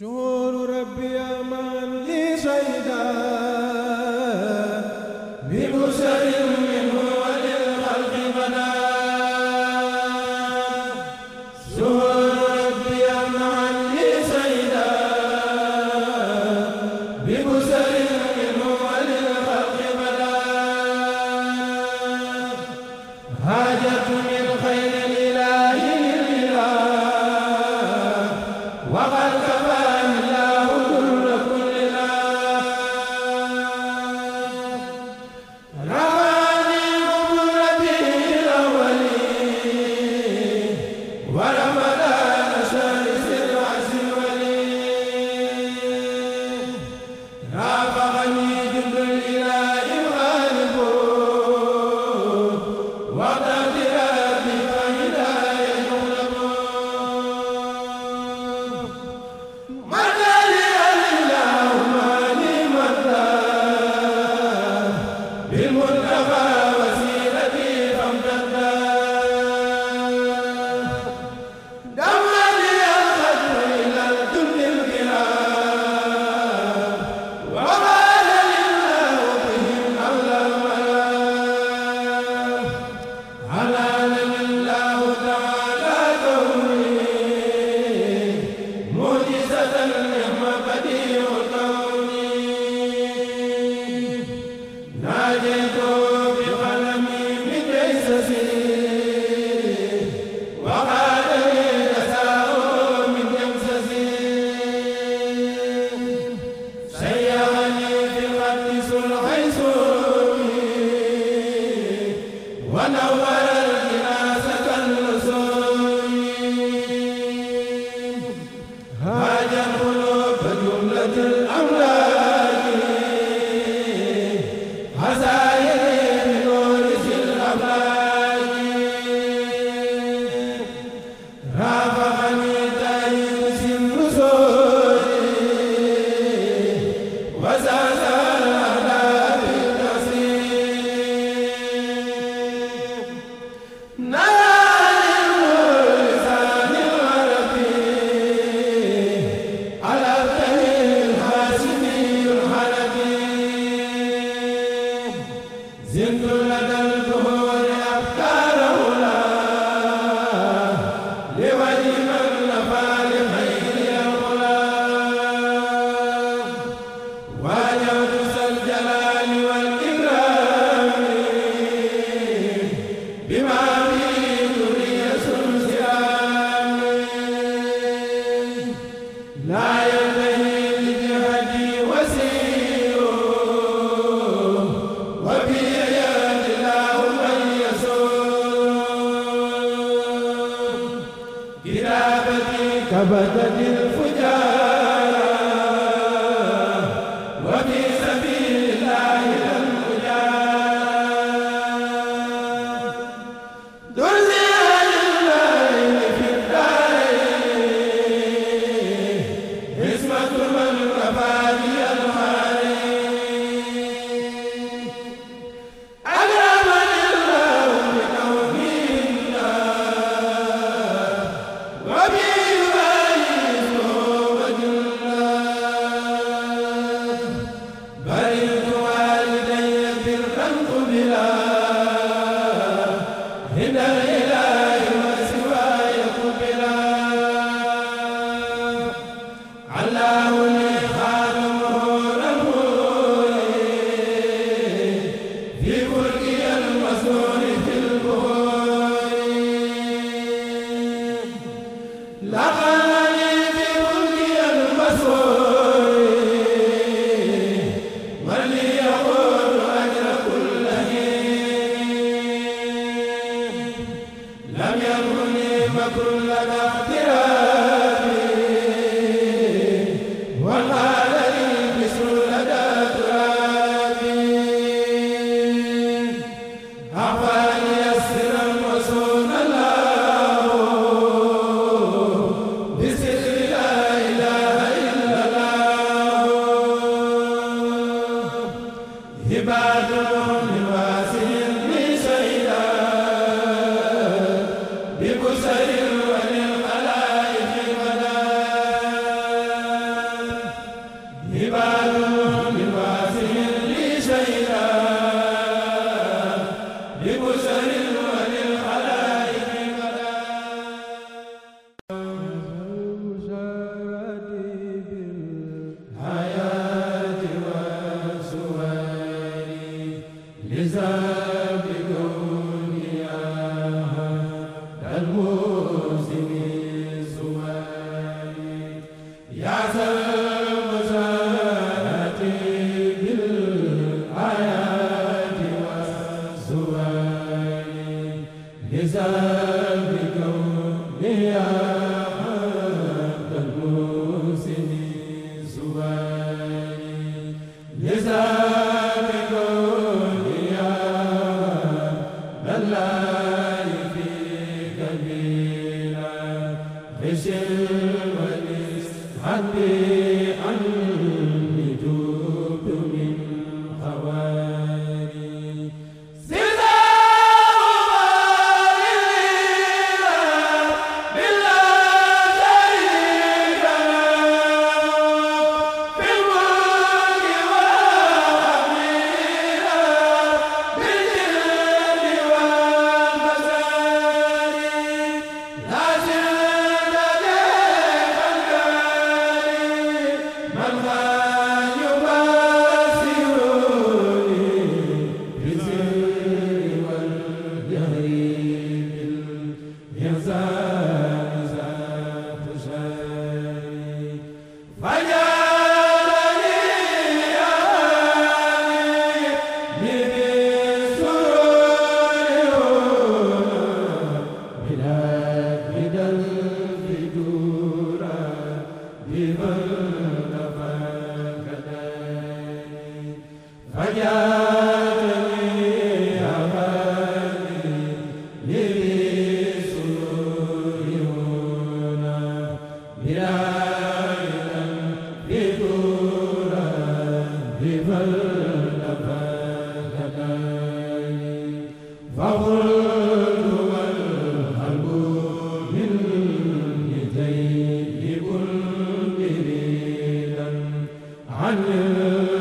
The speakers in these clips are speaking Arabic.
شهور ربي أمان لي سيدا بمسلم منه وللخلق بنات ونور بزابك يا Amen.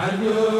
Adieu.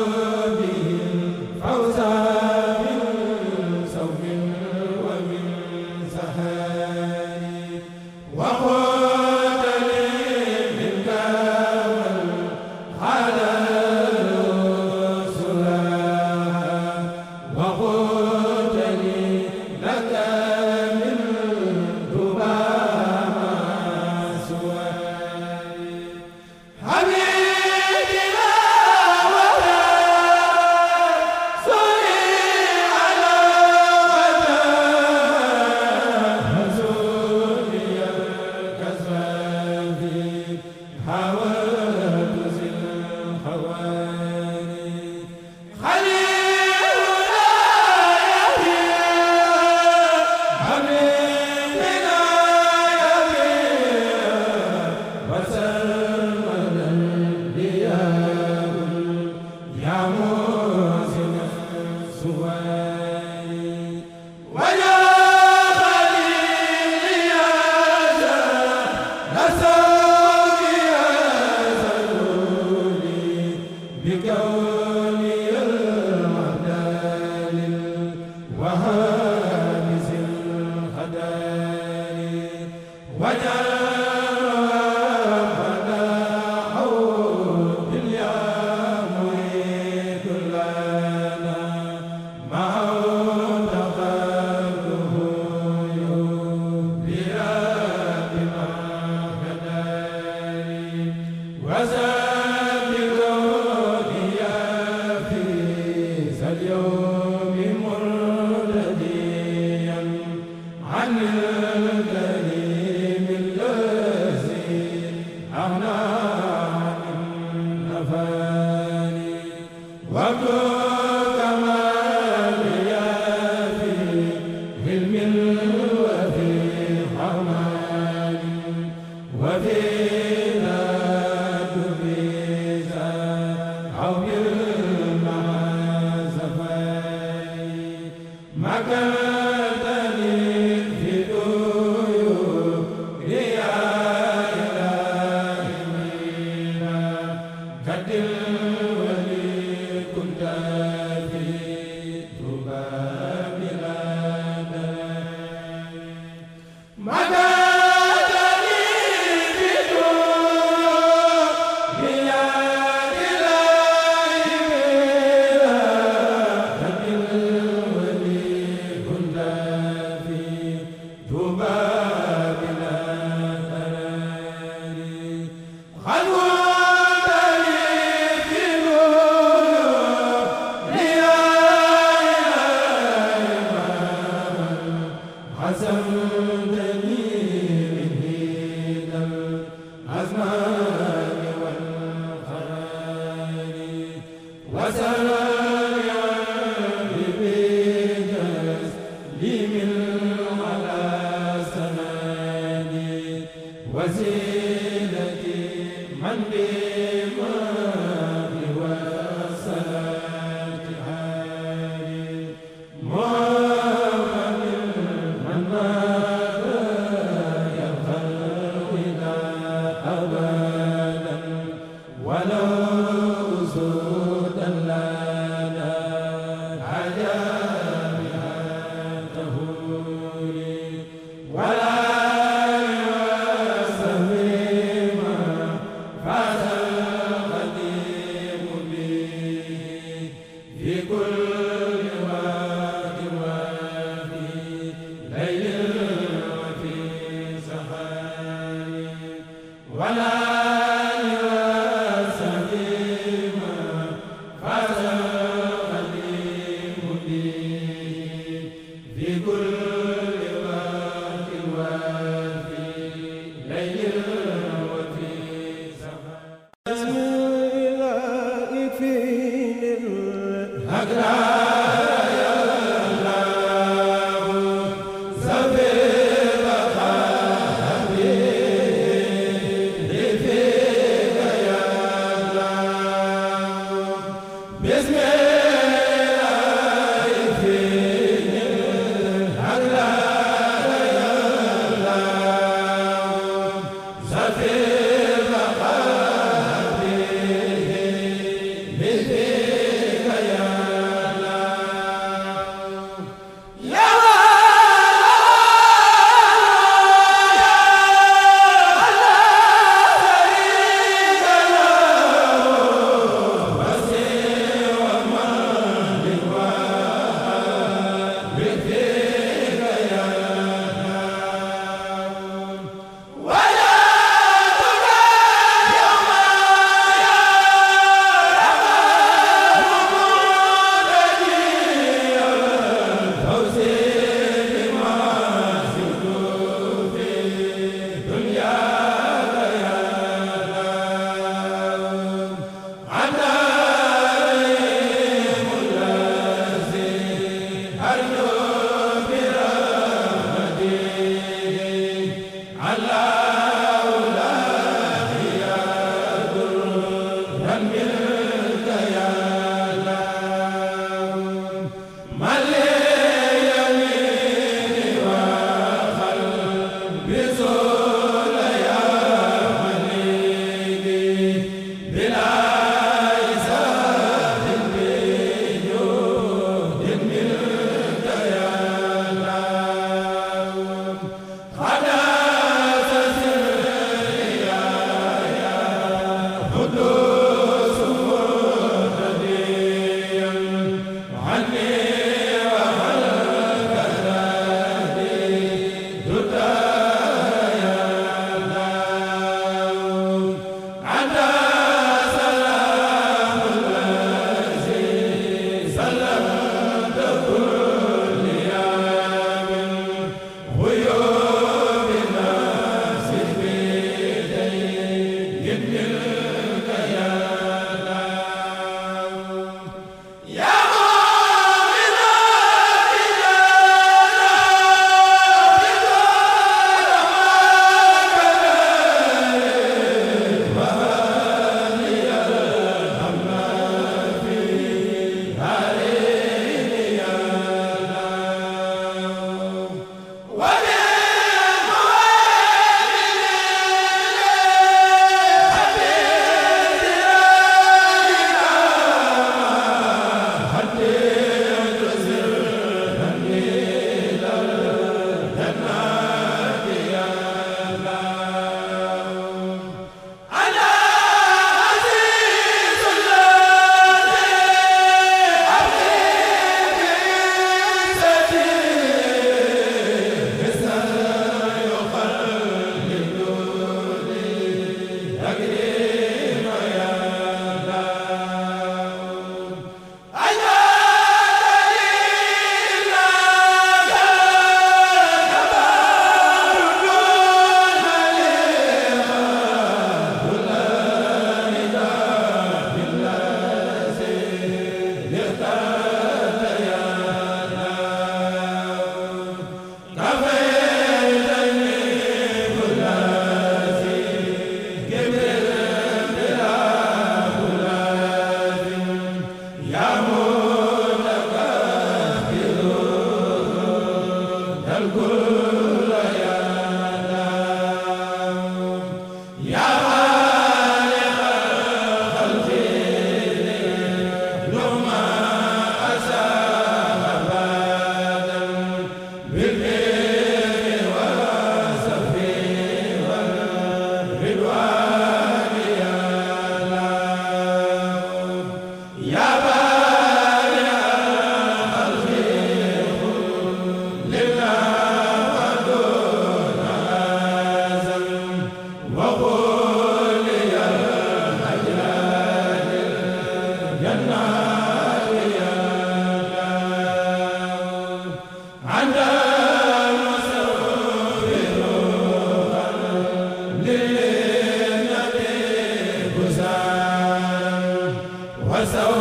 so